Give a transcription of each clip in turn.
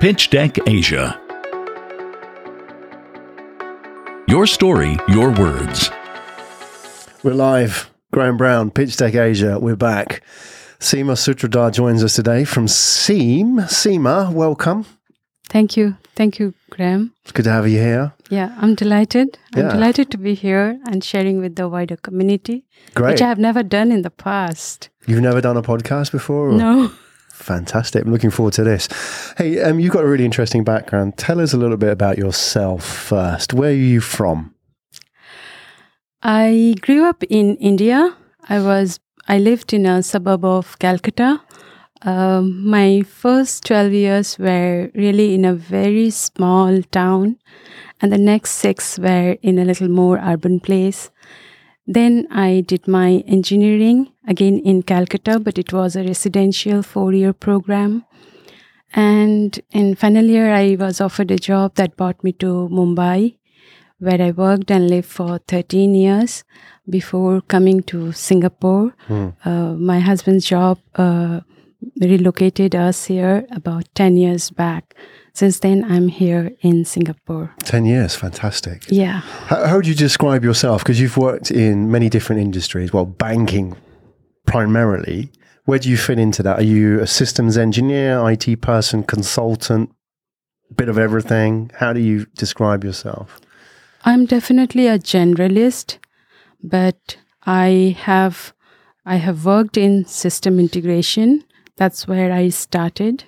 Pitch Deck Asia. Your story, your words. We're live. Graham Brown, Pitch Deck Asia. We're back. Seema Sutradhar joins us today from Seam. Seema, welcome. Thank you. Thank you, Graham. It's good to have you here. Yeah, I'm delighted. I'm Yeah. delighted to be here and sharing with the wider community, Great. which I have never done in the past. You've never done a podcast before? or- No. Fantastic. I'm looking forward to this. Hey, um, you've got a really interesting background. Tell us a little bit about yourself first. Where are you from? I grew up in India. I was I lived in a suburb of Calcutta. Um, my first 12 years were really in a very small town, and the next six were in a little more urban place. Then I did my engineering again in Calcutta, but it was a residential four year program. And in final year, I was offered a job that brought me to Mumbai, where I worked and lived for 13 years before coming to Singapore. Uh, my husband's job uh, relocated us here about 10 years back. Since then, I'm here in Singapore. 10 years. Fantastic. Yeah. How, how would you describe yourself? Because you've worked in many different industries, well, banking primarily. Where do you fit into that? Are you a systems engineer, IT person, consultant, bit of everything? How do you describe yourself? I'm definitely a generalist, but I have I have worked in system integration. That's where I started.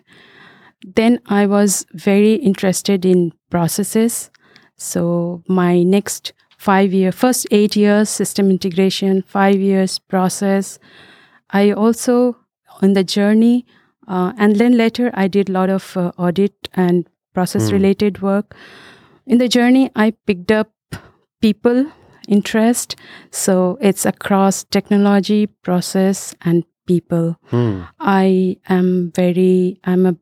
Then I was very interested in processes. So my next five year, first eight years system integration, five years process. I also on the journey, uh, and then later I did a lot of uh, audit and process related work in the journey i picked up people interest so it's across technology process and people Hmm. i am very i'm a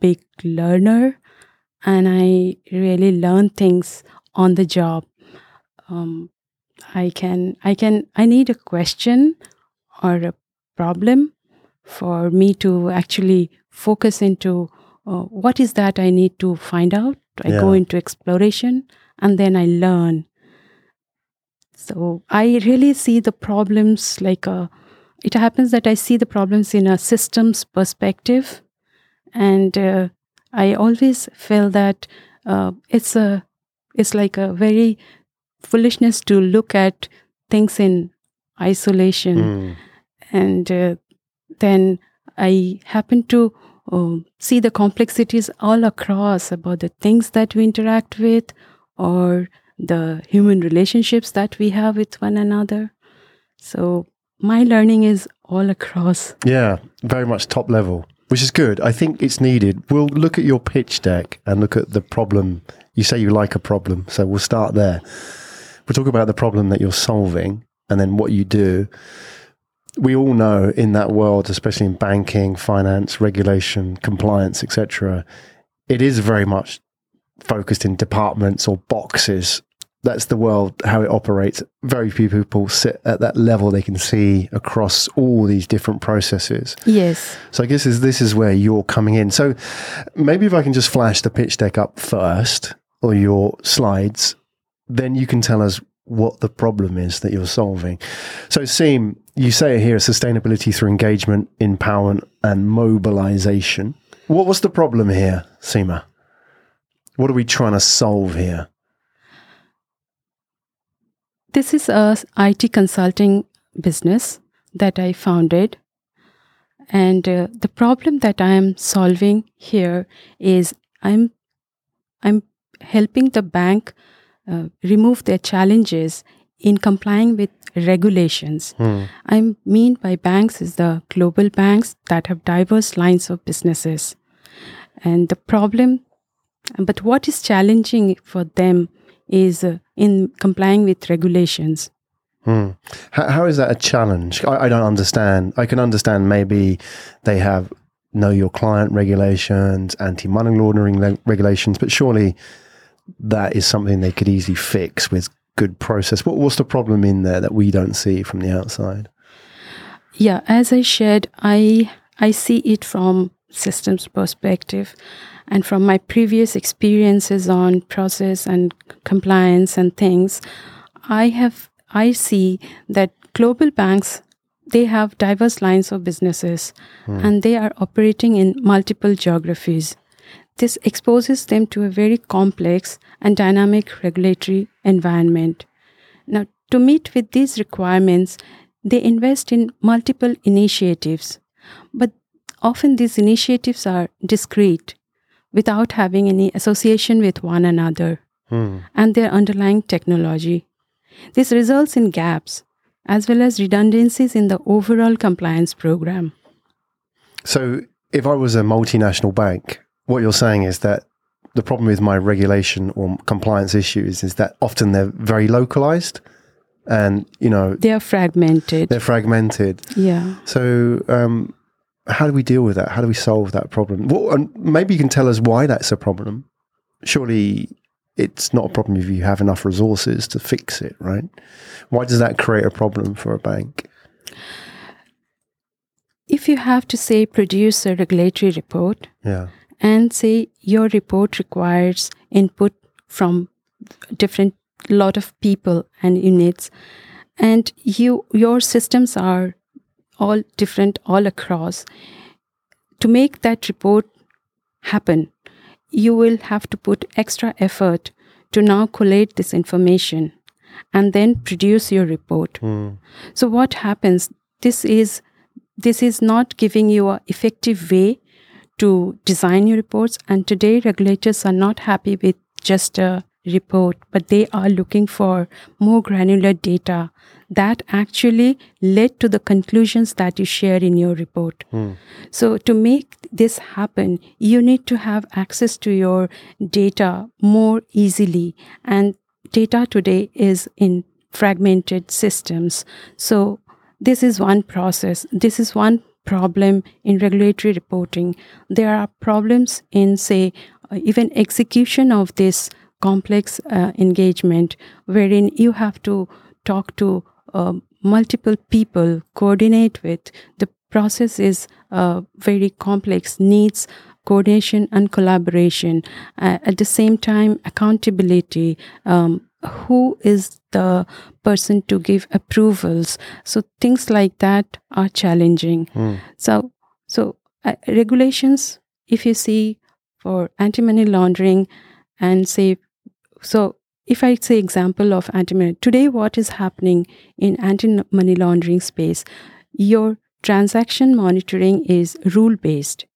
big learner and i really learn things on the job um, i can i can i need a question or a problem for me to actually focus into uh, what is that I need to find out. I go into exploration and then I learn. So I really see the problems like a, it happens that I see the problems in a systems perspective. And uh, I always feel that uh, it's a, it's like a very foolishness to look at things in isolation Hmm. and uh, then I happen to um, see the complexities all across about the things that we interact with or the human relationships that we have with one another. So my learning is all across. Yeah, very much top level, which is good. I think it's needed. We'll look at your pitch deck and look at the problem. You say you like a problem, so we'll start there. We'll talk about the problem that you're solving and then what you do. We all know in that world, especially in banking, finance, regulation, compliance, etc., it is very much focused in departments or boxes. That's the world how it operates. Very few people sit at that level they can see across all these different processes. Yes. So I guess is this is where you're coming in. So maybe if I can just flash the pitch deck up first or your slides, then you can tell us what the problem is that you're solving. So Seem, you say it here, sustainability through engagement, empowerment and mobilization. What was the problem here, Seema? What are we trying to solve here? This is a IT consulting business that I founded. And uh, the problem that I am solving here is I'm I'm helping the bank uh, remove their challenges in complying with regulations. I mean by banks is the global banks that have diverse lines of businesses. And the problem, but what is challenging for them is uh, in complying with regulations. Hmm. How, how is that a challenge? I, I don't understand. I can understand maybe they have know your client regulations, anti money laundering le- regulations, but surely that is something they could easily fix with good process. What, what's the problem in there that we don't see from the outside? Yeah, as I shared, I I see it from systems perspective, and from my previous experiences on process and compliance and things, I have I see that global banks they have diverse lines of businesses hmm. and they are operating in multiple geographies. This exposes them to a very complex and dynamic regulatory environment. Now, to meet with these requirements, they invest in multiple initiatives, but often these initiatives are discrete without having any association with one another and their underlying technology. This results in gaps as well as redundancies in the overall compliance program. So, if I was a multinational bank, what you're saying is that the problem with my regulation or compliance issues is that often they're very localized and, you know, They are fragmented. they're fragmented. yeah. So, um, how do we deal with that? How do we solve that problem? Well, and maybe you can tell us why that's a problem. Surely it's not a problem if you have enough resources to fix it, right? Why does that create a problem for a bank? If you have to say produce a regulatory report Yeah. and say your report requires input from different lot of people and units and you your systems are all different all across. To make that report happen you will have to put extra effort to now collate this information and then produce your report. Hmm. so what happens this is this is not giving you a effective way to design your reports. And today regulators are not happy with just a report but they are looking for more granular data that actually led to the conclusions that you share in your report. So to make this happen you need to have access to your data more easily. And data today is in fragmented systems. So this is one process. This is one problem in regulatory reporting. There are problems in say even execution of this complex uh, engagement wherein you have to talk to uh, multiple people coordinate with. The process is uh, very complex needs coordination and collaboration. Uh, at the same time accountability um, who is the person to give approvals? So things like that are challenging. So so uh, regulations if you see for anti-money laundering and say so if i say example of anti-money today what is happening in anti-money laundering space? Your transaction monitoring is rule based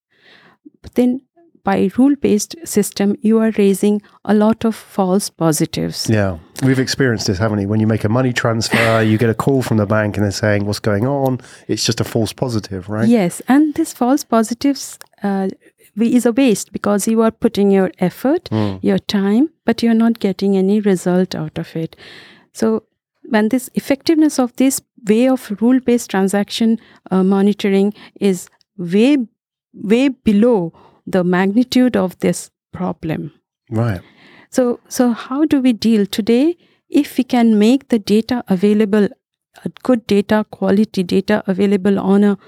but then by rule based system you are raising a lot of false positives Yeah, we've experienced this, haven't we? When you make a money transfer, you get a call from the bank and they're saying, What's going on? It's just a false positive, right? Yes, and this false positives uh, is a waste because you are putting your effort, your time, but you're not getting any result out of it. So, when this effectiveness of this way of rule-based transaction uh, monitoring is way, way below the magnitude of this problem. Right. So, so how do we deal today? If we can make the data available, good data, quality data available on a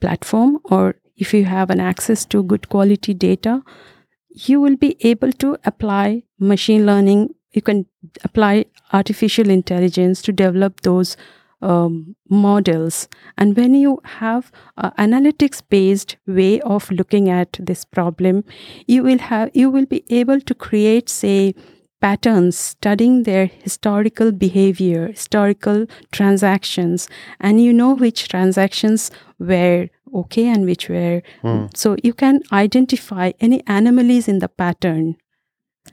platform, or if you have an access to good quality data, you will be able to apply machine learning. You can apply artificial intelligence to develop those um, models. And when you have an analytics based way of looking at this problem, you will have you will be able to create, say, patterns studying their historical behavior, historical transactions, and you know which transactions were okay and which were. So you can identify any anomalies in the pattern.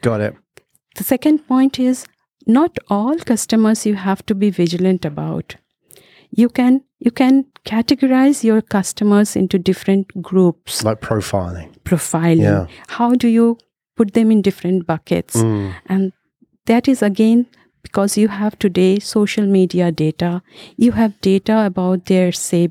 Got it. The second point is not all customers you have to be vigilant about. You can you can categorize your customers into different groups, Like profiling. profiling. Yeah. How do you put them in different buckets? Mm. And that is again because you have today social media data, you have data about their, say,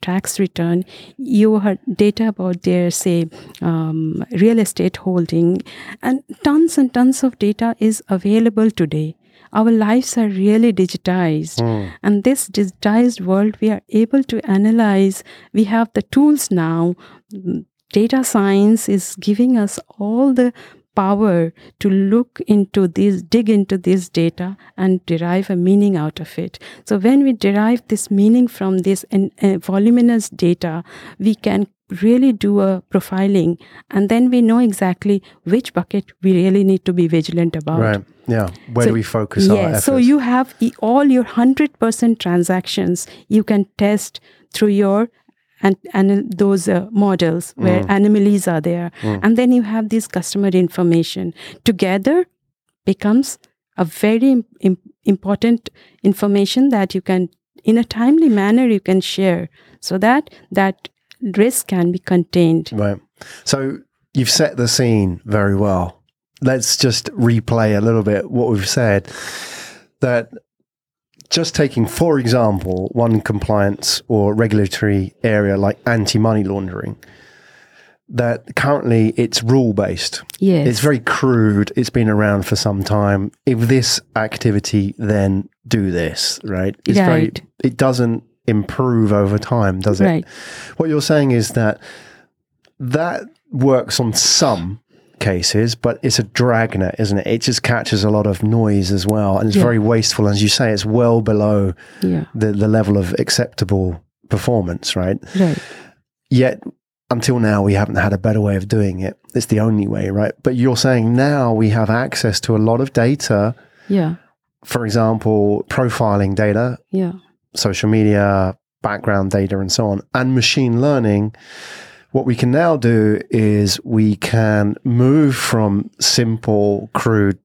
tax return, you have data about their, say, um, real estate holding, and tons and tons of data is available today. Our lives are really digitized. And this digitized world, we are able to analyze. We have the tools now mm, data science is giving us all the power to look into this, dig into this data and derive a meaning out of it. So when we derive this meaning from this and uh, voluminous data, we can really do a profiling and then we know exactly which bucket we really need to be vigilant about. Right. Yeah. Where So- do we focus yeah, our efforts? so you have all your 100% transactions you can test through your and, and those uh, models where Mm. anomalies are there and then you have this customer information together becomes a very im- im- important information that you can in a timely manner you can share so that that risk can be contained Right. So you've set the scene very well. Let's just replay a little bit what we've said. That just taking, for example, one compliance or regulatory area like anti money laundering, that currently it's rule based. yes It's very crude. It's been around for some time. If this activity, then do this, right? It's very, it doesn't improve over time, does it? right What you're saying is that that works on some cases, but it's a dragnet, isn't it? It just catches a lot of noise as well, and it's Yeah. very wasteful. As you say, it's well below yeah the, the level of acceptable performance, right? right Yet, until now, we haven't had a better way of doing it. It's the only way, right? But you're saying now we have access to a lot of data, yeah for example, profiling data, yeah social media, background data, and so on, and machine learning, what we can now do is we can move from simple, crude,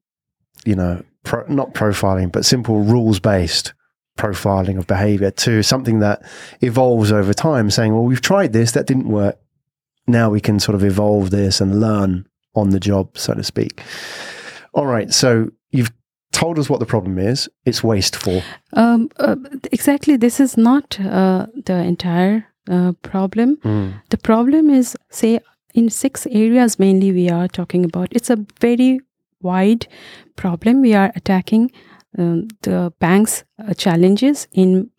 you know, pro- not profiling, but simple rules based profiling of behavior to something that evolves over time, saying, well, we've tried this, that didn't work. Now we can sort of evolve this and learn on the job, so to speak. All right. So you've told us what the problem is. It's wasteful. Um, uh, exactly. This is not uh, the entire uh, problem. Mm. The problem is, say, in six areas mainly we are talking about. It's a very wide problem. We are attacking um, the bank's uh, challenges in,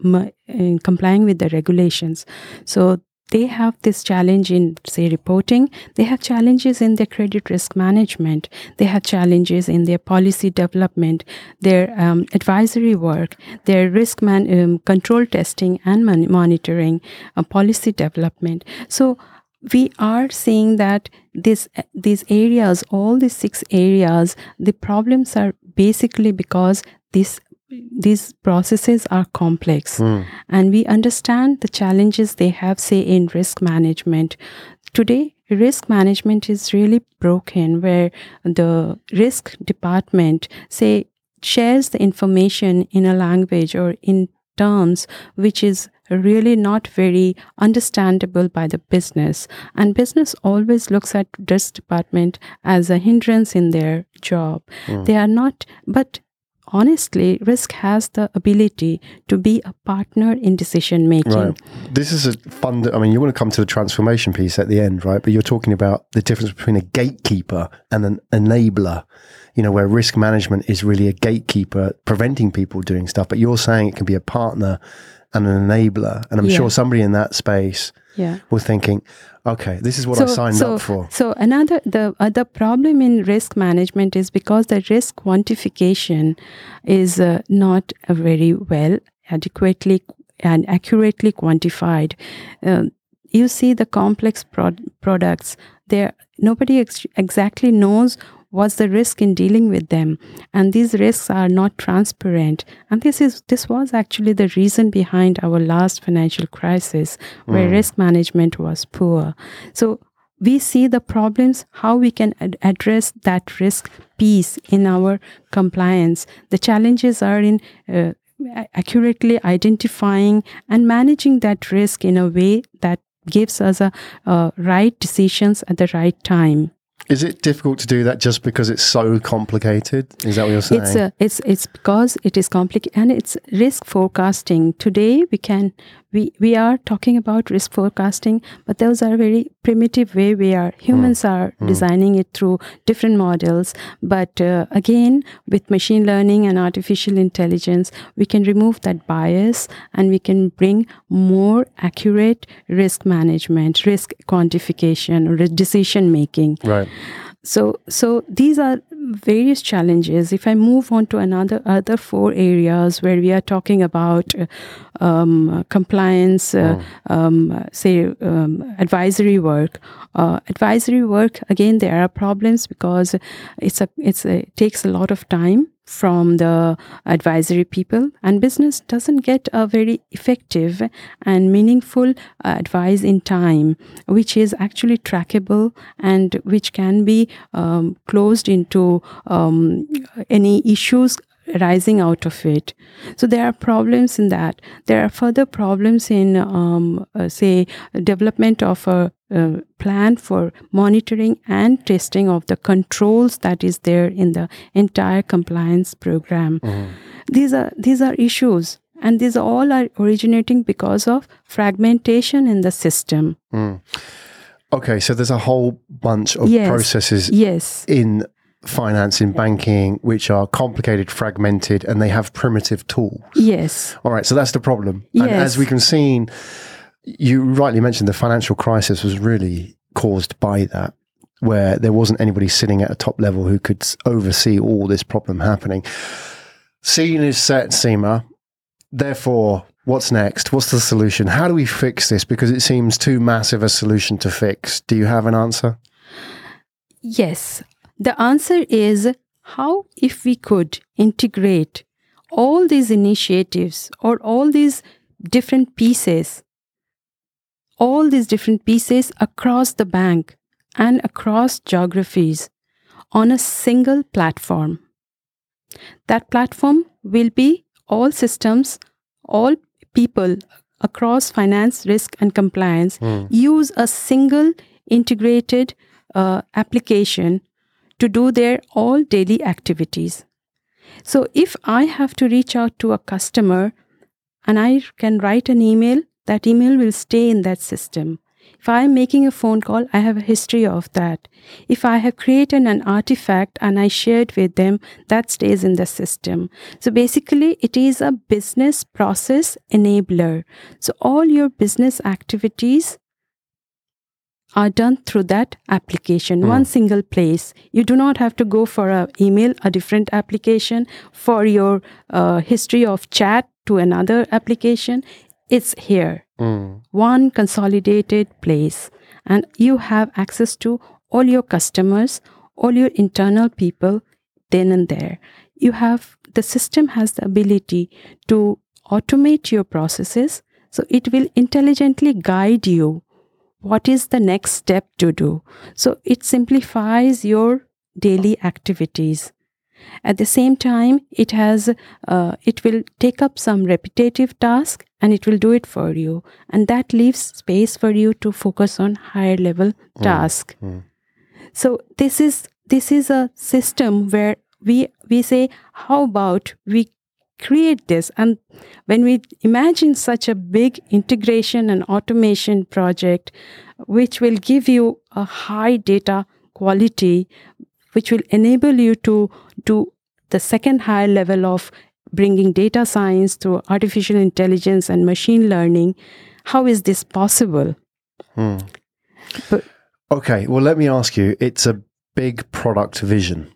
in complying with the regulations. So they have this challenge in, say, reporting. They have challenges in their credit risk management. They have challenges in their policy development, their um, advisory work, their risk man- um, control testing and mon- monitoring, uh, policy development. So we are seeing that this these areas, all these six areas, the problems are basically because this these processes are complex. Mm. and we understand the challenges they have say in risk management. Today risk management is really broken where the risk department say shares the information in a language or in terms which is really not very understandable by the business. And business always looks at risk department as a hindrance in their job. They are not but honestly risk has the ability to be a partner in decision making Right. This is a fund. I mean, you want to come to the transformation piece at the end, right? But you're talking about the difference between a gatekeeper and an enabler. You know, where risk management is really a gatekeeper preventing people doing stuff, but you're saying it can be a partner and an enabler. And I'm Yeah. sure somebody in that space yeah was thinking, okay, this is what I signed so, up for. So another the other problem in risk management is because the risk quantification is uh, not uh, very well adequately and accurately quantified. Um, you see the complex prod- products there nobody ex- exactly knows what's the risk in dealing with them. And these risks are not transparent. And this is this was actually the reason behind our last financial crisis where risk management was poor. So we see the problems how we can ad- address that risk piece in our compliance. The challenges are in uh, accurately identifying and managing that risk in a way that gives us a, uh, right decisions at the right time Is it difficult to do that just because it's so complicated? Is that what you're saying? It's a, it's it's because it is complicated and it's risk forecasting. Today we can we we are talking about risk forecasting, but those are very primitive way we are humans are designing it through different models. But uh, again, with machine learning and artificial intelligence, we can remove that bias and we can bring more accurate risk management, risk quantification, or decision making right. so so these are various challenges if i move on to another other four areas where we are talking about uh, um, compliance uh, um, say um, advisory work uh, advisory work again there are problems because it's a it's a, it takes a lot of time from the advisory people and business doesn't get a very effective and meaningful uh, advice in time which is actually trackable and which can be um, closed into um, any issues arising out of it. So there are problems in that. There are further problems in, um, uh, say, development of a, uh plan for monitoring and testing of the controls that is there in the entire compliance program. These are these are issues, and these all are originating because of fragmentation in the system. Okay, so there's a whole bunch of Yes. processes Yes. in finance, in banking, which are complicated, fragmented, and they have primitive tools. Yes. All right, so that's the problem. And Yes. as we can see, you rightly mentioned the financial crisis was really caused by that, where there wasn't anybody sitting at a top level who could oversee all this problem happening. Scene is set, Seema. Therefore, what's next? What's the solution? How do we fix this? Because it seems too massive a solution to fix. Do you have an answer? Yes. The answer is how if we could integrate all these initiatives or all these different pieces, all these different pieces across the bank and across geographies on a single platform. That platform will be all systems, all people across finance, risk, and compliance use a single integrated uh, application to do their all daily activities. So if I have to reach out to a customer and I can write an email, that email will stay in that system. If I am making a phone call, I have a history of that. If I have created an artifact and I shared with them, that stays in the system. So basically, it is a business process enabler. So all your business activities are done through that application. One single place. You do not have to go for a email a different application for your uh, history of chat to another application. It's here. One consolidated place. And you have access to all your customers all your internal people then and there. You have the system has the ability to automate your processes. So it will intelligently guide you what is the next step to do? So it simplifies your daily activities. At the same time it has uh, it will take up some repetitive task and it will do it for you. And that leaves space for you to focus on higher level task. so this is this is a system where we we say how about we create this and when we imagine such a big integration and automation project which will give you a high data quality which will enable you to do the second higher level of bringing data science through artificial intelligence and machine learning how is this possible but Okay, well, let me ask you it's a big product vision.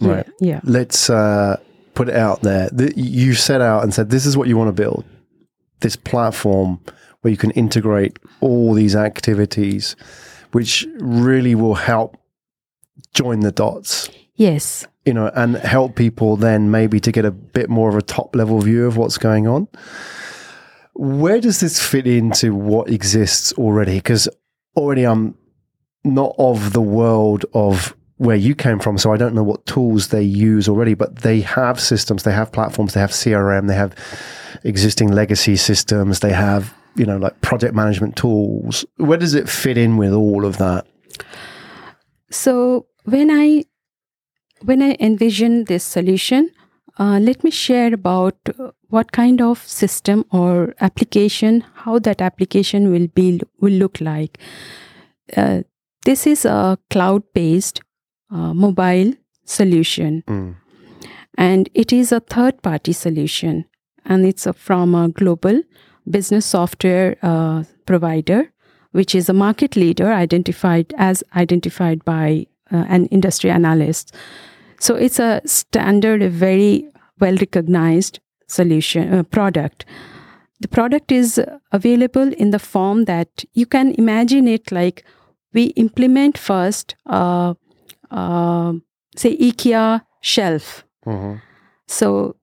Right. yeah, yeah Let's uh, put it out there. The, you set out and said, this is what you want to build this platform where you can integrate all these activities, which really will help join the dots. yes you know, and help people then maybe to get a bit more of a top level view of what's going on. Where does this fit into what exists already? Because already I'm not of the world of where you came from, so I don't know what tools they use already, but they have systems, they have platforms, they have CRM, they have existing legacy systems, they have, you know, like project management tools. Where does it fit in with all of that? So when I when I envision this solution, uh, let me share about uh, what kind of system or application, how that application will be will look like. Uh, this is a cloud-based uh, mobile solution, Mm. and it is a third-party solution, and it's a, from a global business software uh, provider, which is a market leader identified as identified by uh, an industry analyst. So it's a standard, a very well recognized solution uh, product. The product is available in the form that you can imagine it like we implement first, uh, uh, say, IKEA shelf. Mhm. So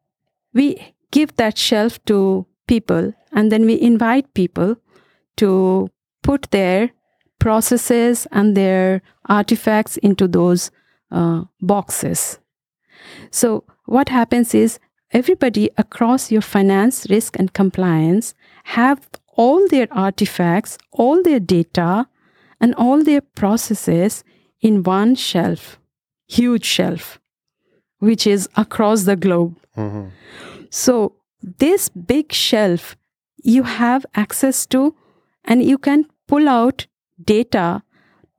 we give that shelf to people and then we invite people to put their processes and their artifacts into those uh, boxes. So what happens is everybody across your finance, risk, and compliance have all their artifacts, all their data, and all their processes in one shelf, huge shelf, which is across the globe. Mhm. So, this big shelf you have access to, and you can pull out data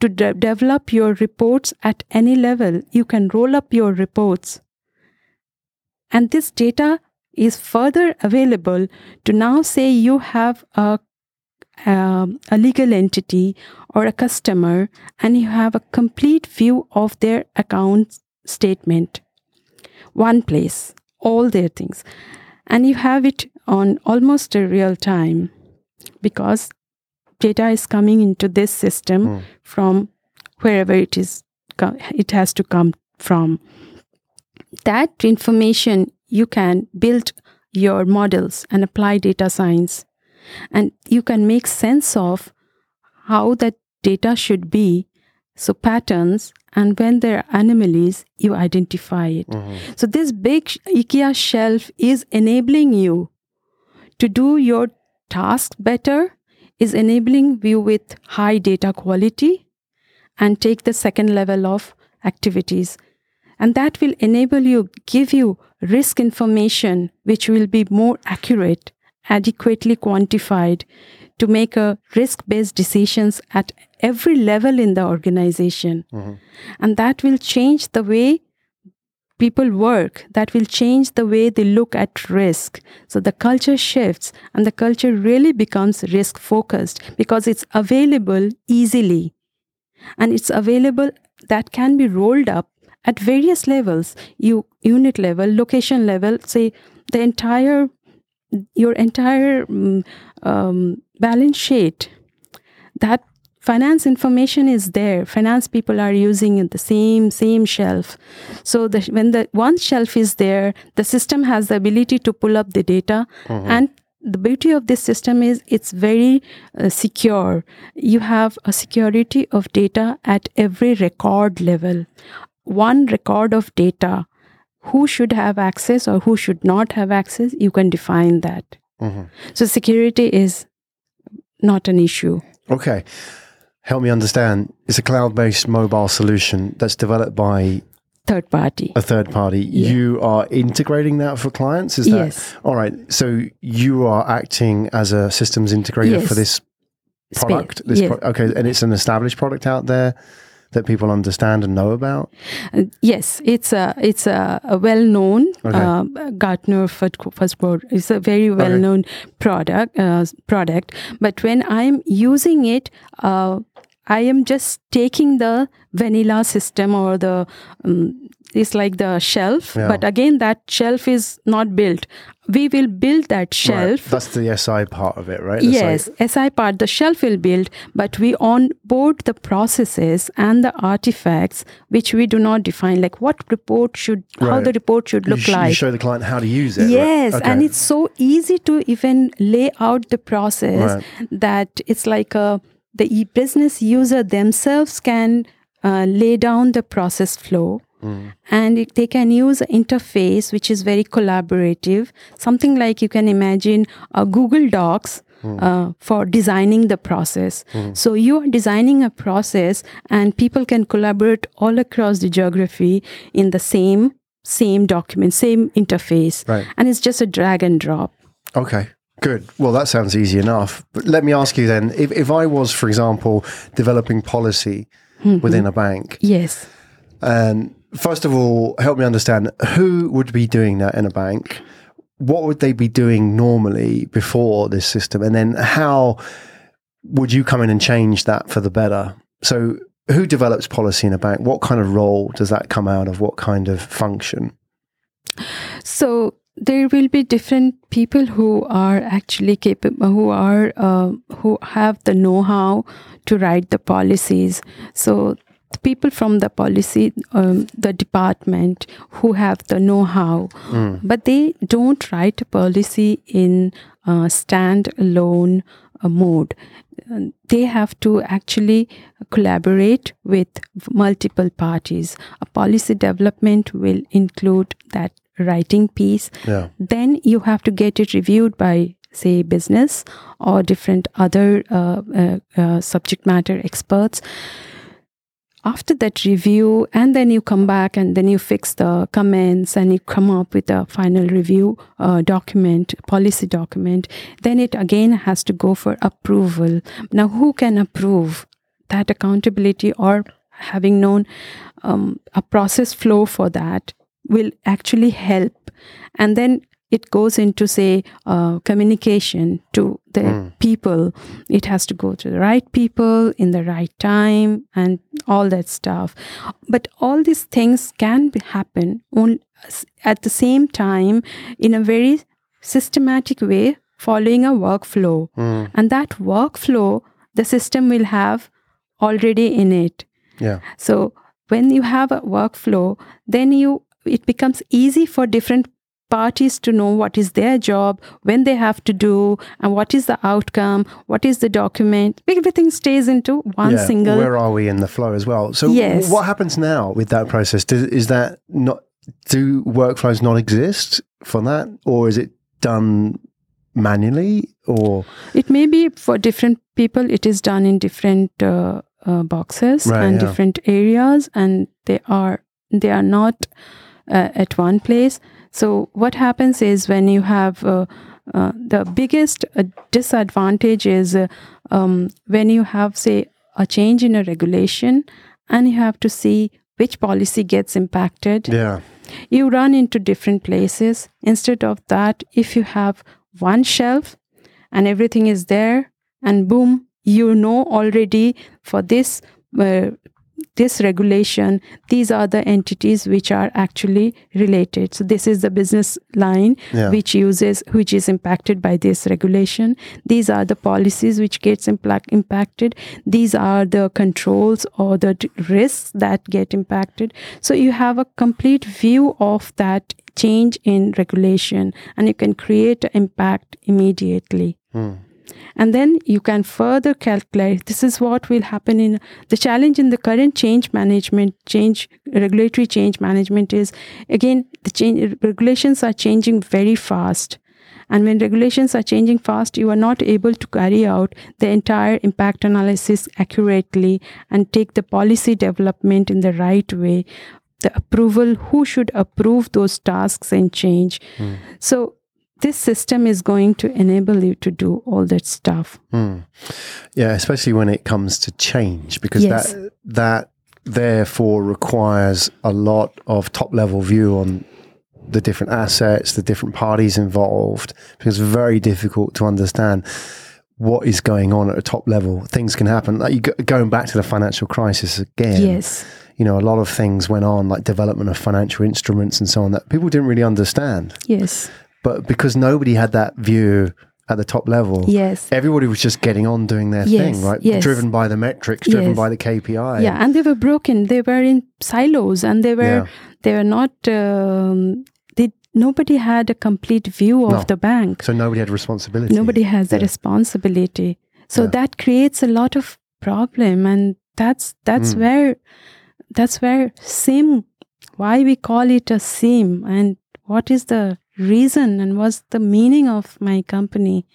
to de- develop your reports at any level. You can roll up your reports. And this data is further available to now say you have a, um, a legal entity or a customer and you have a complete view of their account statement. One place, all their things. And you have it on almost a real time because data is coming into this system Mm. from wherever it is it has to come from that information you can build your models and apply data science and you can make sense of how that data should be so patterns and when there are anomalies you identify it Mhm. so this big IKEA shelf is enabling you to do your task better, is enabling you with high data quality and take the second level of activities. And that will enable you, give you risk information which will be more accurate, adequately quantified to make a risk-based decisions at every level in the organization. Mhm. And that will change the way people work that will change the way they look at risk so the culture shifts and the culture really becomes risk focused because it's available easily and it's available that can be rolled up at various levels you unit level location level say the entire your entire mm, um, balance sheet that finance information is there. Finance people are using it, the same same shelf. So the, when the one shelf is there the system has the ability to pull up the data. And the beauty of this system is it's very uh, secure. You have a security of data at every record level. One record of data who should have access or who should not have access you can define that Mhm. so security is not an issue Okay. Help me understand. It's a cloud based mobile solution that's developed by third party a third party. Yeah. You are integrating that for clients? Is that yes all right? So you are acting as a systems integrator Yes. for this product? This yes. pro- okay, and it's an established product out there that people understand and know about? Uh, yes, it's a it's a, a well known Okay. uh, Gartner first first board. It's a very well known product uh, product. But when I'm using it, uh, I am just taking the vanilla system or the um, it's like the shelf. Yeah. But again, that shelf is not built. We will build that Right. shelf. That's the SI part of it, right? That's Yes, SI part, the shelf will build, but we onboard the processes and the artifacts which we do not define, like what report should, how the report should you, look sh- you like. show the client how to use it. right? Yes, Okay. and it's so easy to even lay out the process Right. that it's like a the e- business user themselves can uh, lay down the process flow Mm. and it, they can use an interface which is very collaborative something like you can imagine a google docs uh, for designing the process. So you are designing a process, and people can collaborate all across the geography in the same same document, same interface, Right. and it's just a drag and drop. Okay, good. Well, that sounds easy enough. But let me ask you then if, if I was, for example, developing policy hmm, hmm. within a bank, Yes. and first of all, help me understand who would be doing that in a bank? What would they be doing normally before this system? And then how would you come in and change that for the better? So, who develops policy in a bank? What kind of role does that come out of? What kind of function? So there will be different people who are actually capable, who are uh, who have the know-how to write the policies. So the people from the policy, um, the department who have the know-how, but they don't write a policy in uh, stand-alone uh, mode. They have to actually collaborate with multiple parties. A policy development will include that writing piece. Yeah. Then you have to get it reviewed by, say, business or different other uh, uh, uh, subject matter experts. After that review, and then you come back and then you fix the comments and you come up with a final review uh, document, policy document. Then it again has to go for approval. Now, who can approve that accountability or having known um, a process flow for that will actually help. And then it goes into say uh, communication to the people. It has to go to the right people in the right time and all that stuff. But all these things can be happen on, at the same time in a very systematic way following a workflow. And that workflow the system will have already in it. Yeah. so when you have a workflow, then you it becomes easy for different parties to know what is their job, when they have to do, and what is the outcome, what is the document. Everything stays into one yeah. single. Where are we in the flow as well? So, Yes. what happens now with that process? Does, is that not do workflows not exist for that, or is it done manually? Or It may be for different people. It is done in different uh, uh, boxes Right, and yeah. different areas, and they are they are not uh, at one place. So what happens is when you have uh, uh, the biggest uh, disadvantage is uh, um, when you have say a change in a regulation, and you have to see which policy gets impacted yeah, you run into different places. Instead of that, if you have one shelf and everything is there, and boom, you know already for this uh, this regulation, these are the entities which are actually related. So this is the business line Yeah. which uses which is impacted by this regulation. These are the policies which gets impacted. These are the controls or the d- risks that get impacted. So you have a complete view of that change in regulation and you can create impact immediately hmm. And then you can further calculate this is what will happen in the challenge in the current change management change regulatory change management is again the change regulations are changing very fast. And when regulations are changing fast you are not able to carry out the entire impact analysis accurately and take the policy development in the right way. The approval who should approve those tasks and change. Hmm. So this system is going to enable you to do all that stuff hmm. yeah, especially when it comes to change, because Yes. that that therefore requires a lot of top level view on the different assets, the different parties involved, because it's very difficult to understand what is going on at a top level. Things can happen. Like you go, going back to the financial crisis again. yes you know, a lot of things went on, like development of financial instruments and so on, that people didn't really understand. yes But because nobody had that view at the top level, yes everybody was just getting on doing their Yes, thing, right? yes. Driven by the metrics, driven Yes. by the KPI. yeah and they were broken they were in silos and they were Yeah. they were not um, they nobody had a complete view of No. the bank So nobody had responsibility. nobody has the Yeah. responsibility so Yeah. that creates a lot of problem and that's that's Mm. where that's where sim why we call it a sim and what is the reason and what's the meaning of my company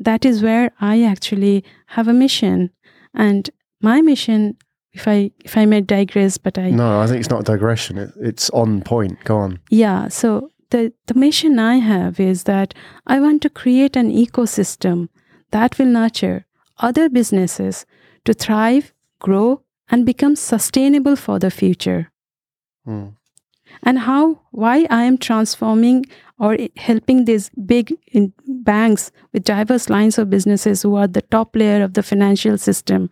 that is where I actually have a mission. And my mission, if I if I may digress, but I No, I think it's not a digression. It, it's on point. Go on. yeah, so the, the mission I have is that I want to create an ecosystem that will nurture other businesses to thrive, grow, and become sustainable for the future. Mm. And how, why I am transforming or helping these big in banks with diverse lines of businesses who are the top layer of the financial system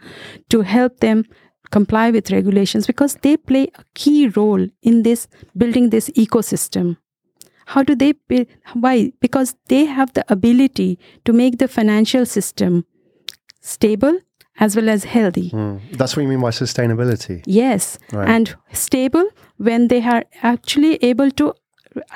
to help them comply with regulations because they play a key role in this building this ecosystem how do they be, why because they have the ability to make the financial system stable as well as healthy Mm. That's what you mean by sustainability. yes Right. and stable when they are actually able to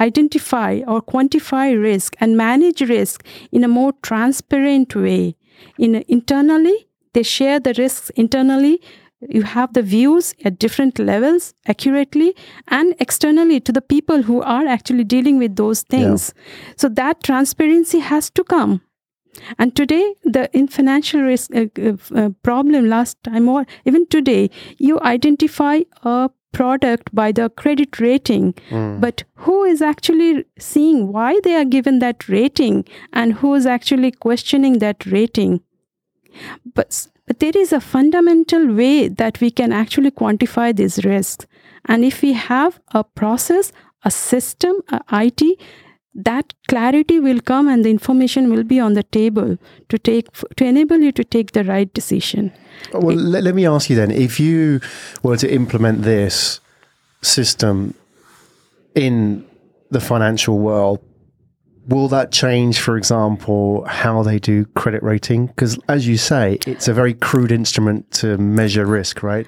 identify or quantify risk and manage risk in a more transparent way. In internally they share the risks internally. You have the views at different levels accurately and externally to the people who are actually dealing with those things. So that transparency has to come. And today, the in financial risk uh, uh, problem last time or even today, you identify a product by the credit rating, hmm. but who is actually seeing why they are given that rating and who is actually questioning that rating? But, but there is a fundamental way that we can actually quantify these risks. And if we have a process, a system, a IT, that clarity will come and the information will be on the table to take to enable you to take the right decision. Well, let, let me ask you then if you were to implement this system in the financial world, will that change, for example, how they do credit rating? Because, as you say, it's a very crude instrument to measure risk, right?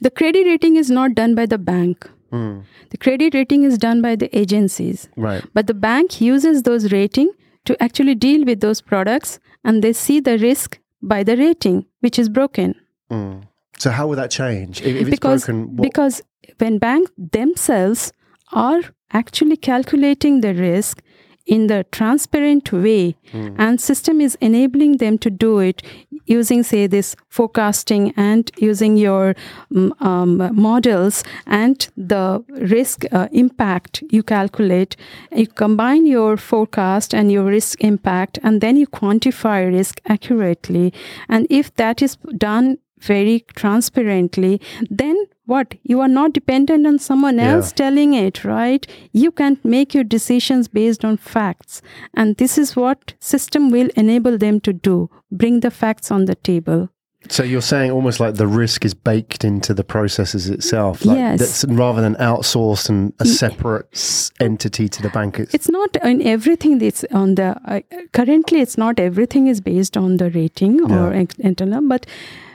The credit rating is not done by the bank. Mm. The credit rating is done by the agencies. Right. But the bank uses those rating to actually deal with those products and they see the risk by the rating which is broken. Mm. So, how will that change? If, if it's because broken, because when banks themselves are actually calculating the risk in the transparent way mm. and system is enabling them to do it using say this forecasting and using your um, um, models and the risk uh, impact you calculate you combine your forecast and your risk impact and then you quantify risk accurately. And if that is done very transparently, then what? You are not dependent on someone Yeah. else telling it, right? You can make your decisions based on facts. And this is what system will enable them to do. Bring the facts on the table. so you're saying almost like the risk is baked into the processes itself, like Yes. that's rather than outsourced and a separate entity to the bank. It's, It's not in everything that's on the, uh, currently it's not everything is based on the rating or Yeah. ex- internal, but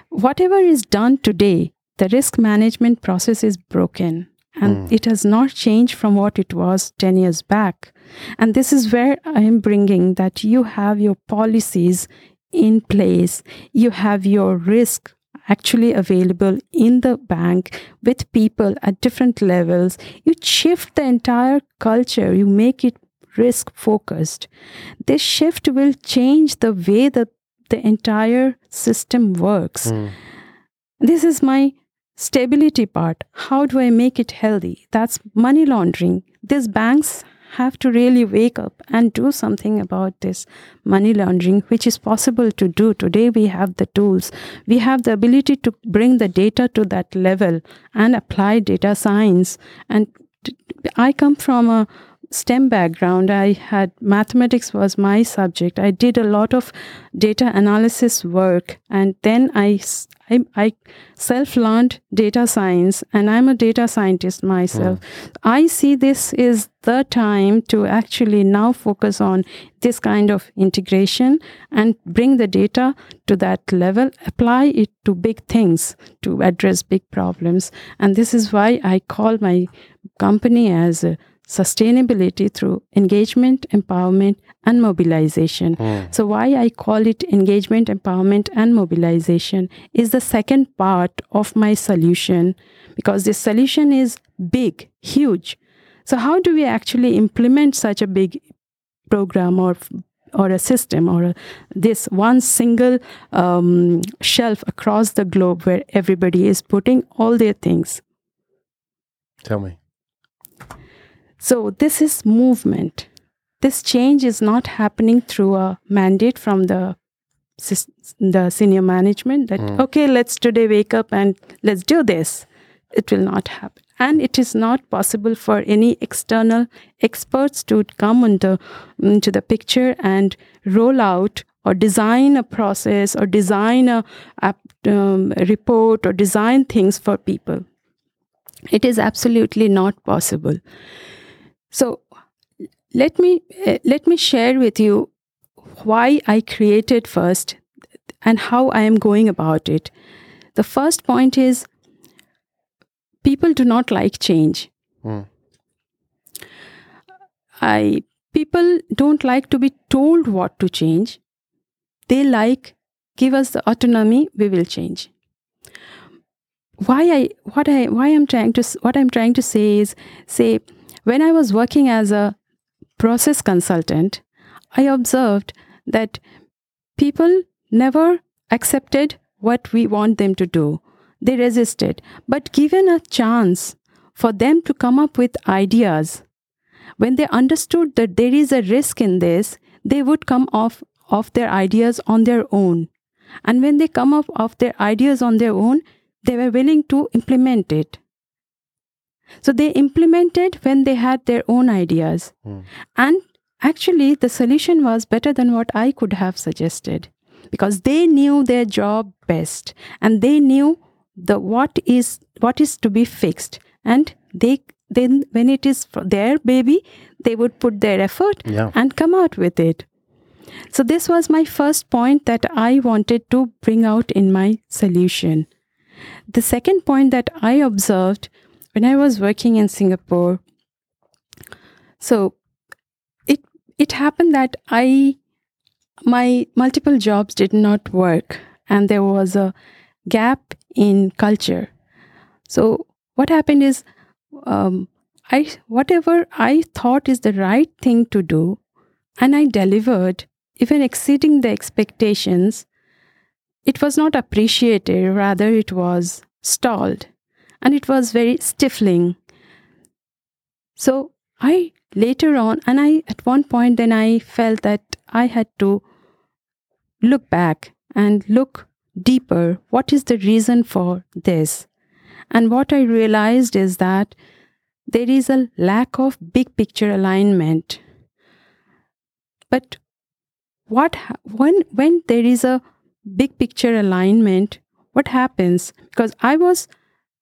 whatever is done today, the risk management process is broken and hmm. it has not changed from what it was 10 years back. And this is where I am bringing that you have your policies in place, you have your risk actually available in the bank with people at different levels. You shift the entire culture, you make it risk focused. This shift will change the way that the entire system works. Hmm. This is my stability part. How do I make it healthy? That's money laundering. These banks have to really wake up and do something about this money laundering, which is possible to do. Today, we have the tools. We have the ability to bring the data to that level and apply data science. And I come from a STEM background. I had mathematics was my subject. I did a lot of data analysis work, and then I I, I self learned data science, and I'm a data scientist myself. Hmm. I see this is the time to actually now focus on this kind of integration and bring the data to that level, apply it to big things to address big problems. And this is why I call my company as a sustainability through engagement, empowerment, and mobilization. So, why I call it engagement, empowerment, and mobilization is the second part of my solution because this solution is big, huge. So, how do we actually implement such a big program or or a system or a, this one single um, shelf across the globe where everybody is putting all their things. Tell me. So this is movement. This change is not happening through a mandate from the the senior management that okay, let's today wake up and let's do this. It will not happen, and it is not possible for any external experts to come into into the picture and roll out or design a process or design a, app, um, a report or design things for people. It is absolutely not possible. So let me uh, let me share with you why I created first and how I am going about it. The first point is people do not like change. Mm. I people don't like to be told what to change. They like give us the autonomy, we will change. Why I what I why I'm trying to what I'm trying to say is say when I was working as a process consultant, I observed that people never accepted what we want them to do. They resisted. But given a chance for them to come up with ideas, when they understood that there is a risk in this, they would come off of their ideas on their own. And when they come up of their ideas on their own, they were willing to implement it. So they implemented when they had their own ideas. Hmm. And actually, the solution was better than what I could have suggested. Because they knew their job best and they knew the what is what is to be fixed. And they then when it is for their baby they would put their effort Yeah. and come out with it. So this was my first point that i wanted to bring out in my solution. The second point that i observed when i was working in singapore so it it happened that i my multiple jobs did not work and there was a gap in culture. So what happened is um, i whatever i thought is the right thing to do and i delivered even exceeding the expectations it was not appreciated rather it was stalled and it was very stifling. So i later on and i at one point then i felt that i had to look back and look deeper. What is the reason for this? And what i realized is that there is a lack of big picture alignment. But what when when there is a big picture alignment what happens? Because i was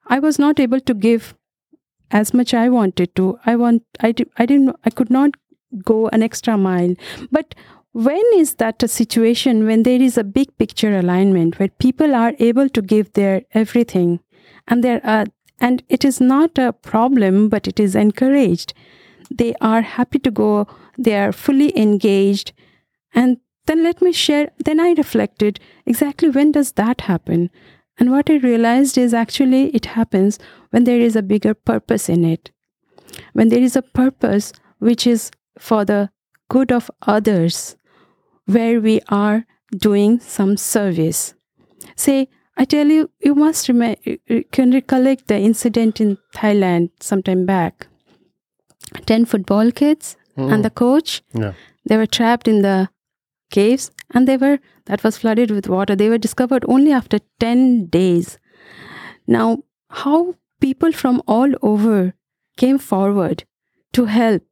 i was not able to give as much i wanted to. I want i, di- I didn't i could not go an extra mile. But when is that a situation when there is a big picture alignment where people are able to give their everything and there are and it is not a problem but it is encouraged. They are happy to go. They are fully engaged. And then let me share then i reflected exactly when does that happen and what i realized is actually it happens when there is a bigger purpose in it. When there is a purpose which is for the good of others where we are doing some service. Say i tell you you must rem- can recollect the incident in thailand sometime back. 10 football kids and the mm. coach Yeah. they were trapped in the caves and they were that was flooded with water they were discovered only after 10 days now how people from all over came forward to help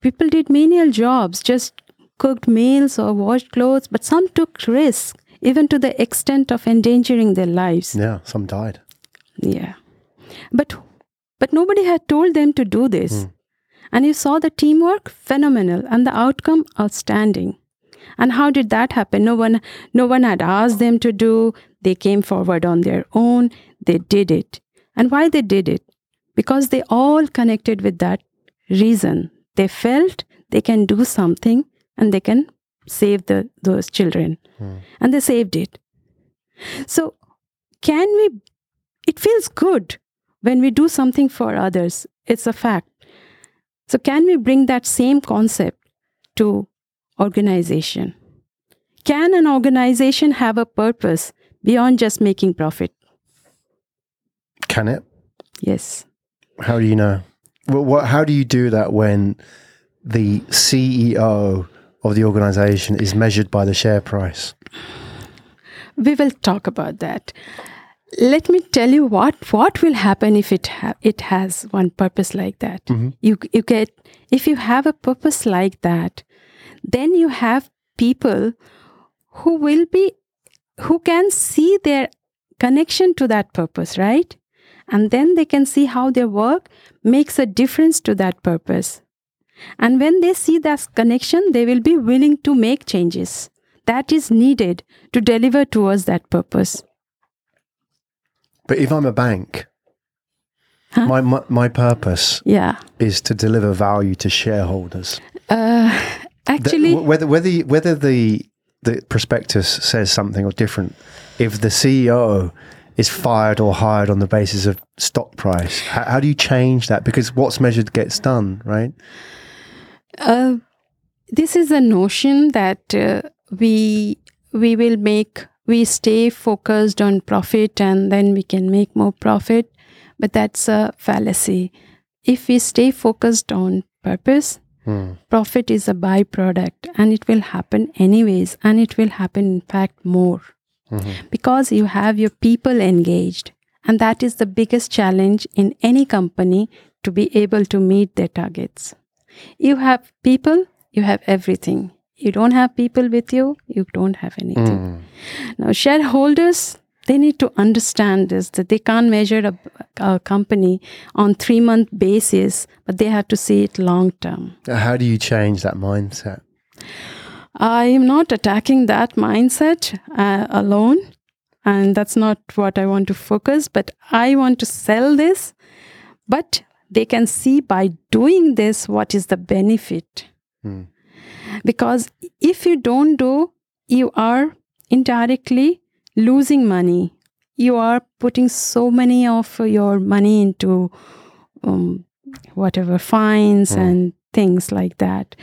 people did menial jobs just cooked meals or washed clothes but some took risks even to the extent of endangering their lives Yeah. Some died. yeah. But but nobody had told them to do this. Hmm. And you saw the teamwork phenomenal and the outcome outstanding. And how did that happen? No one no one had asked them to do. They came forward on their own. They did it. And why they did it? Because they all connected with that reason. They felt they can do something and they can save the those children. Hmm. And they saved it. So can we it feels good when we do something for others it's a fact so can we bring that same concept to organization. Can an organization have a purpose beyond just making profit? Can it? Yes. How do you know? Well, what, how do you do that when the CEO of the organization is measured by the share price? We will talk about that. Let me tell you what what will happen if it ha- it has one purpose like that. Mm-hmm. You you get if you have a purpose like that, then you have people who will be who can see their connection to that purpose, right? And then they can see how their work makes a difference to that purpose. And when they see that connection, they will be willing to make changes that is needed to deliver towards that purpose. But if I'm a bank, Huh? my, my my purpose Yeah. is to deliver value to shareholders. Uh, actually, wh- whether whether whether the the prospectus says something or different, if the CEO is fired or hired on the basis of stock price, how, how do you change that? Because what's measured gets done, right? uh, this is a notion that uh, we we will make we stay focused on profit and then we can make more profit but that's a fallacy if we stay focused on purpose Hmm. profit is a byproduct and it will happen anyways and it will happen in fact more Mhm. because you have your people engaged and that is the biggest challenge in any company to be able to meet their targets you have people you have everything you don't have people with you you don't have anything Mm. now shareholders they need to understand this that they can't measure a, a company on 3 month basis but they have to see it long term How do you change that mindset? I am not attacking that mindset uh, alone, and that's not what I want to focus, but I want to sell this. But they can see by doing this what is the benefit. Hmm. Because if you don't do, you are indirectly losing money. You are putting so many of your money into um, whatever fines Hmm. and things like that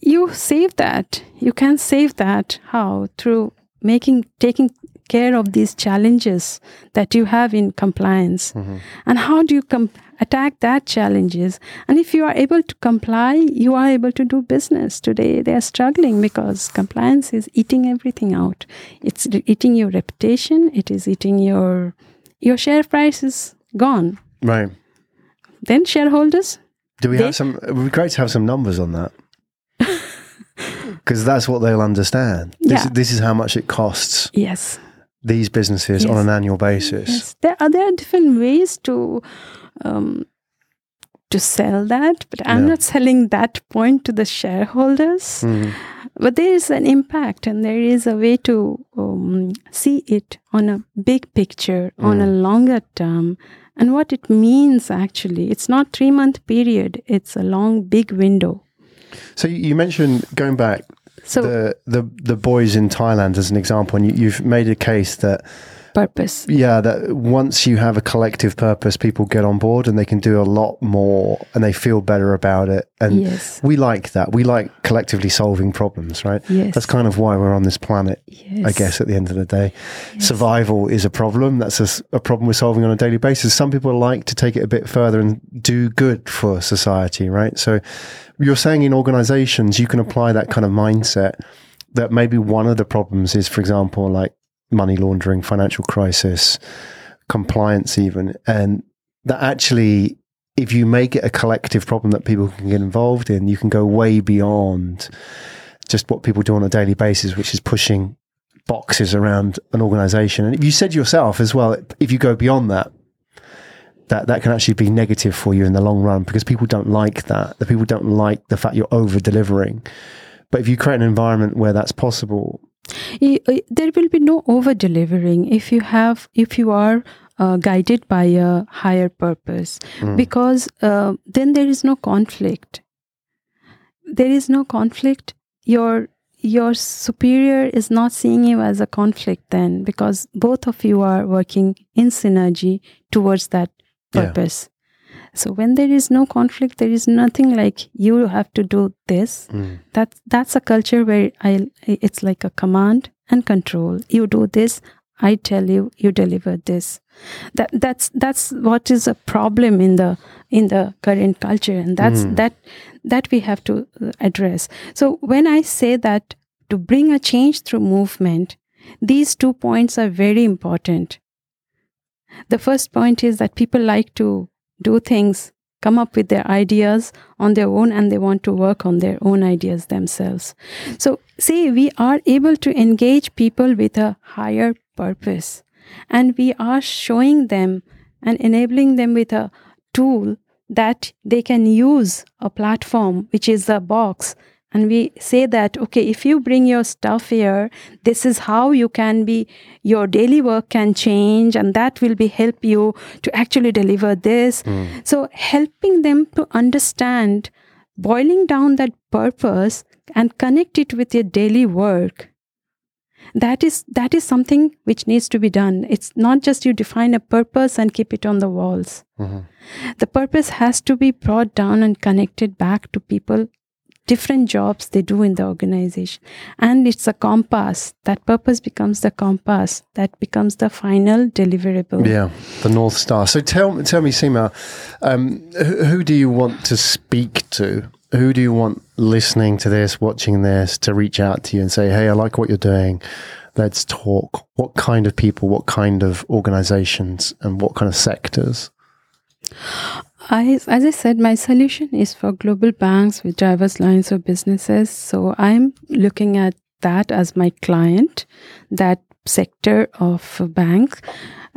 you save that you can save that how through making taking care of these challenges that you have in compliance Mhm. and how do you com- attack that challenges and if you are able to comply you are able to do business today they are struggling because compliance is eating everything out it's eating your reputation it is eating your your share price is gone Right. then shareholders Do we They- have some? It would be great to have some numbers on that. Because that's what they'll understand. This, Yeah. this is how much it costs yes these businesses on an annual basis. Yes, there are there are different ways to um, to sell that, but I'm Yeah. not selling that point to the shareholders. Mhm. But there is an impact, and there is a way to um, see it on a big picture, on a longer term, and what it means. Actually, it's not three month period; it's a long, big window. So you you mentioned going back So the, the the boys in Thailand as an example, and you, you've made a case that purpose. yeah, that once you have a collective purpose, people get on board and they can do a lot more, and they feel better about it. And Yes. we like that. We like collectively solving problems, right? Yes. That's kind of why we're on this planet. Yes. I guess at the end of the day, survival is a problem. That's a problem we're solving on a daily basis. Some people like to take it a bit further and do good for society, right? So you're saying in organizations, you can apply that kind of mindset that maybe one of the problems is, for example, like money laundering, financial crisis, compliance, even. And that actually, if you make it a collective problem that people can get involved in, you can go way beyond just what people do on a daily basis, which is pushing boxes around an organization. And if you said yourself as well, if you go beyond that, that that can actually be negative for you in the long run because people don't like that. The people don't like the fact you're over delivering. But if you create an environment where that's possible, there will be no over delivering if you have if you are uh, guided by a higher purpose. Mm. because uh, then there is no conflict. There is no conflict. Your your superior is not seeing you as a conflict then because both of you are working in synergy towards that purpose So when there is no conflict, there is nothing like you have to do this. Mm. That's that's a culture where I it's like a command and control. You do this, I tell you, you deliver this. That that's that's what is a problem in the in the current culture, and that's Mm. that that we have to uh, address. So when I say that to bring a change through movement, these two points are very important. The first point is that people like to do things, come up with their ideas on their own, and they want to work on their own ideas themselves. So, see, we are able to engage people with a higher purpose, and we are showing them and enabling them with a tool that they can use a platform, which is a box. And we say that, okay, if you bring your stuff here, this is how you can be, your daily work can change, and that will be help you to actually deliver this. So, helping them to understand, boiling down that purpose and connect it with your daily work that is that is something which needs to be done it's not just you define a purpose and keep it on the walls Mhm. the purpose has to be brought down and connected back to people different jobs they do in the organization and it's a compass that purpose becomes the compass that becomes the final deliverable Yeah, the North Star. So tell tell me, Seema, um, who, who do you want to speak to? Who do you want listening to this, watching this, to reach out to you and say, "Hey, I like what you're doing. Let's talk." What kind of people? What kind of organizations? And what kind of sectors? I, as I said, my solution is for global banks with diverse lines of businesses. So I'm looking at that as my client, that sector of bank.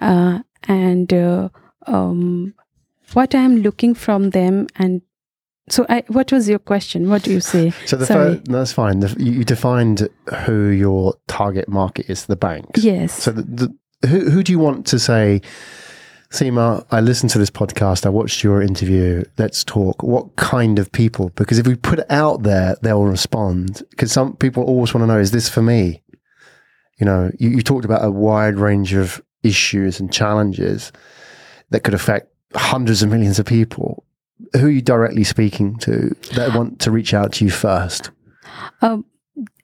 uh, and uh, um, what I'm looking from them. And so, I, what was your question? What do you say? So the first, that's fine. The, you you defined who your target market is, the banks. Yes. So the, the, who who do you want to say? Seema, I listened to this podcast. I watched your interview. Let's talk. What kind of people? Because if we put it out there, they'll respond. Because some people always want to know: Is this for me? You know, you, you talked about a wide range of issues and challenges that could affect hundreds of millions of people. Who are you directly speaking to that want to reach out to you first? Um,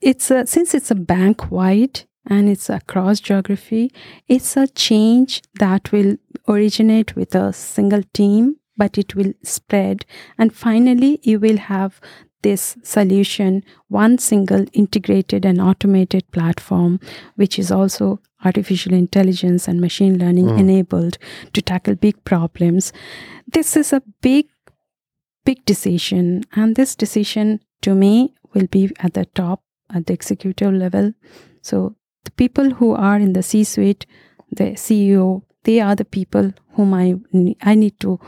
it's a, since it's a bank wide and it's across geography, it's a change that will originate with a single team, but it will spread. And finally, you will have this solution, one single integrated and automated platform, which is also artificial intelligence and machine learning Mm. enabled to tackle big problems. This is a big, big decision. And this decision to me will be at the top, at the executive level. So the people who are in the C suite, the CEO, they are the people whom I, I need to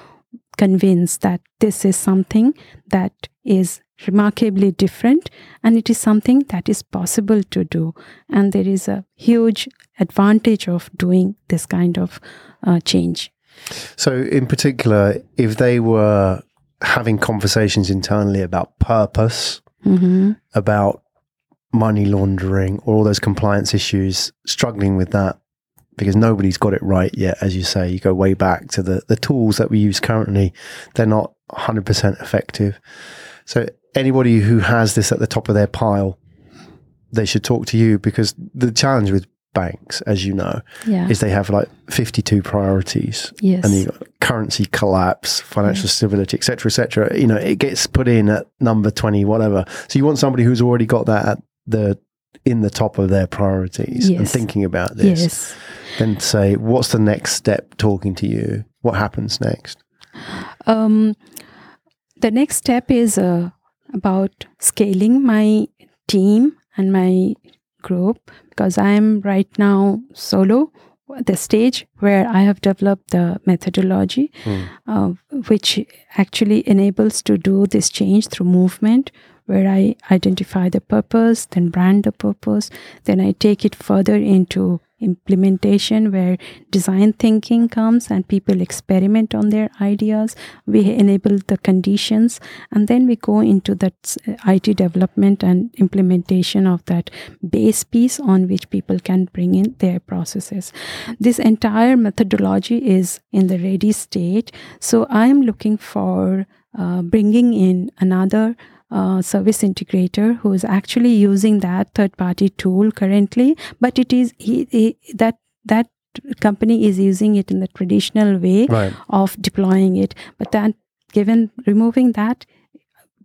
convince that this is something that is remarkably different and it is something that is possible to do. And there is a huge advantage of doing this kind of uh, change. So, in particular, if they were having conversations internally about purpose, hmm about money laundering, or all those compliance issues, struggling with that because nobody's got it right yet, as you say, you go way back to the, the tools that we use currently, they're not 100% effective. So, anybody who has this at the top of their pile, they should talk to you because the challenge with banks, as you know, Yeah. is they have like 52 priorities yes. and got currency collapse, financial stability, etc., etc. You know, it gets put in at number twenty, whatever. So you want somebody who's already got that at the in the top of their priorities and thinking about this. yes. Then say, what's the next step? Talking to you, what happens next? Um, the next step is uh, about scaling my team and my group because I am right now solo at the stage where I have developed the methodology, Hmm. uh, which actually enables to do this change through movement. Where I identify the purpose, then brand the purpose, then I take it further into implementation where design thinking comes and people experiment on their ideas. We enable the conditions and then we go into that uh, IT development and implementation of that base piece on which people can bring in their processes. This entire methodology is in the ready state. So I'm looking for uh, bringing in another uh, service integrator who is actually using that third party tool currently but it is he, he, that that company is using it in the traditional way Right. of deploying it but then given removing that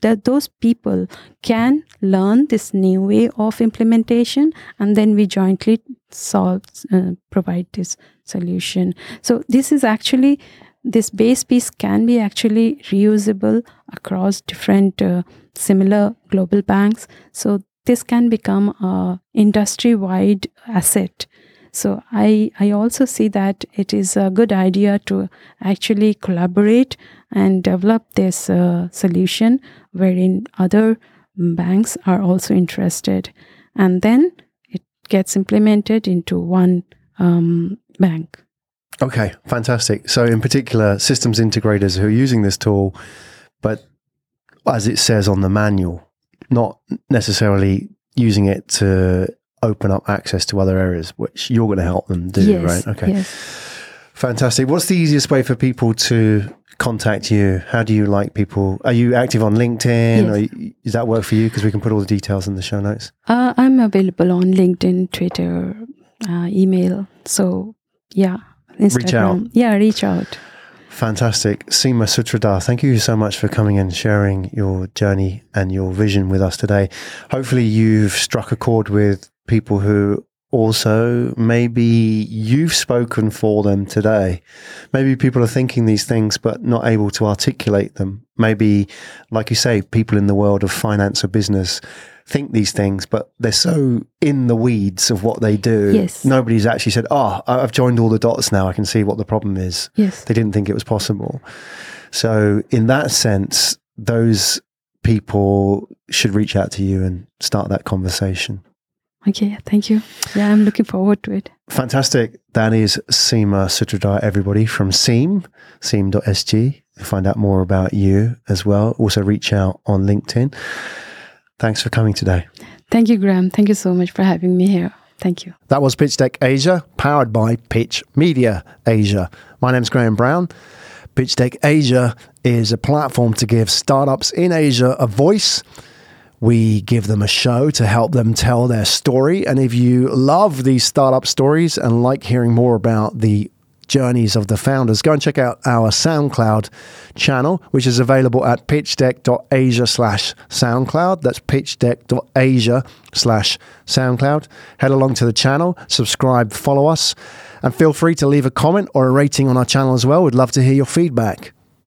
that those people can learn this new way of implementation and then we jointly solve uh, provide this solution so this is actually this base piece can be actually reusable across different uh, similar global banks so this can become a industry wide asset so I, I also see that it is a good idea to actually collaborate and develop this uh, solution wherein other banks are also interested. And then it gets implemented into one um, bank. Okay, fantastic. So, in particular, systems integrators who are using this tool, but as it says on the manual, not necessarily using it to open up access to other areas, which you're going to help them do, yes. right? Okay, Yes. fantastic. What's the easiest way for people to contact you? How do you like people? Are you active on LinkedIn? Yes. Or you- does that work for you? Because we can put all the details in the show notes. Uh, I'm available on LinkedIn, Twitter, uh, email. So, yeah. Instagram. out. Yeah, reach out. Fantastic. Seema Sutradhar, thank you so much for coming and sharing your journey and your vision with us today. Hopefully, you've struck a chord with people who also maybe you've spoken for them today. Maybe people are thinking these things but not able to articulate them. Maybe, like you say, people in the world of finance or business think these things, but they're so in the weeds of what they do. Yes. Nobody's actually said, Oh, I've joined all the dots now. I can see what the problem is Yes. they didn't think it was possible. So, in that sense, those people should reach out to you and start that conversation. Okay. Thank you. Yeah, I'm looking forward to it. Fantastic. That is Seema Sutradhar, everybody from Seam, seam.sg. Find out more about you as well. Also, reach out on LinkedIn. Thanks for coming today. Thank you, Graham. Thank you so much for having me here. Thank you. That was Pitch Deck Asia, powered by Pitch Media Asia. My name's Graham Brown. Pitch Deck Asia is a platform to give startups in Asia a voice. We give them a show to help them tell their story. And if you love these startup stories and like hearing more about the journeys of the founders, go and check out our SoundCloud channel, which is available at pitchdeck.asia slash SoundCloud. That's pitchdeck.asia slash SoundCloud. Head along to the channel, subscribe, follow us, and feel free to leave a comment or a rating on our channel as well. We'd love to hear your feedback.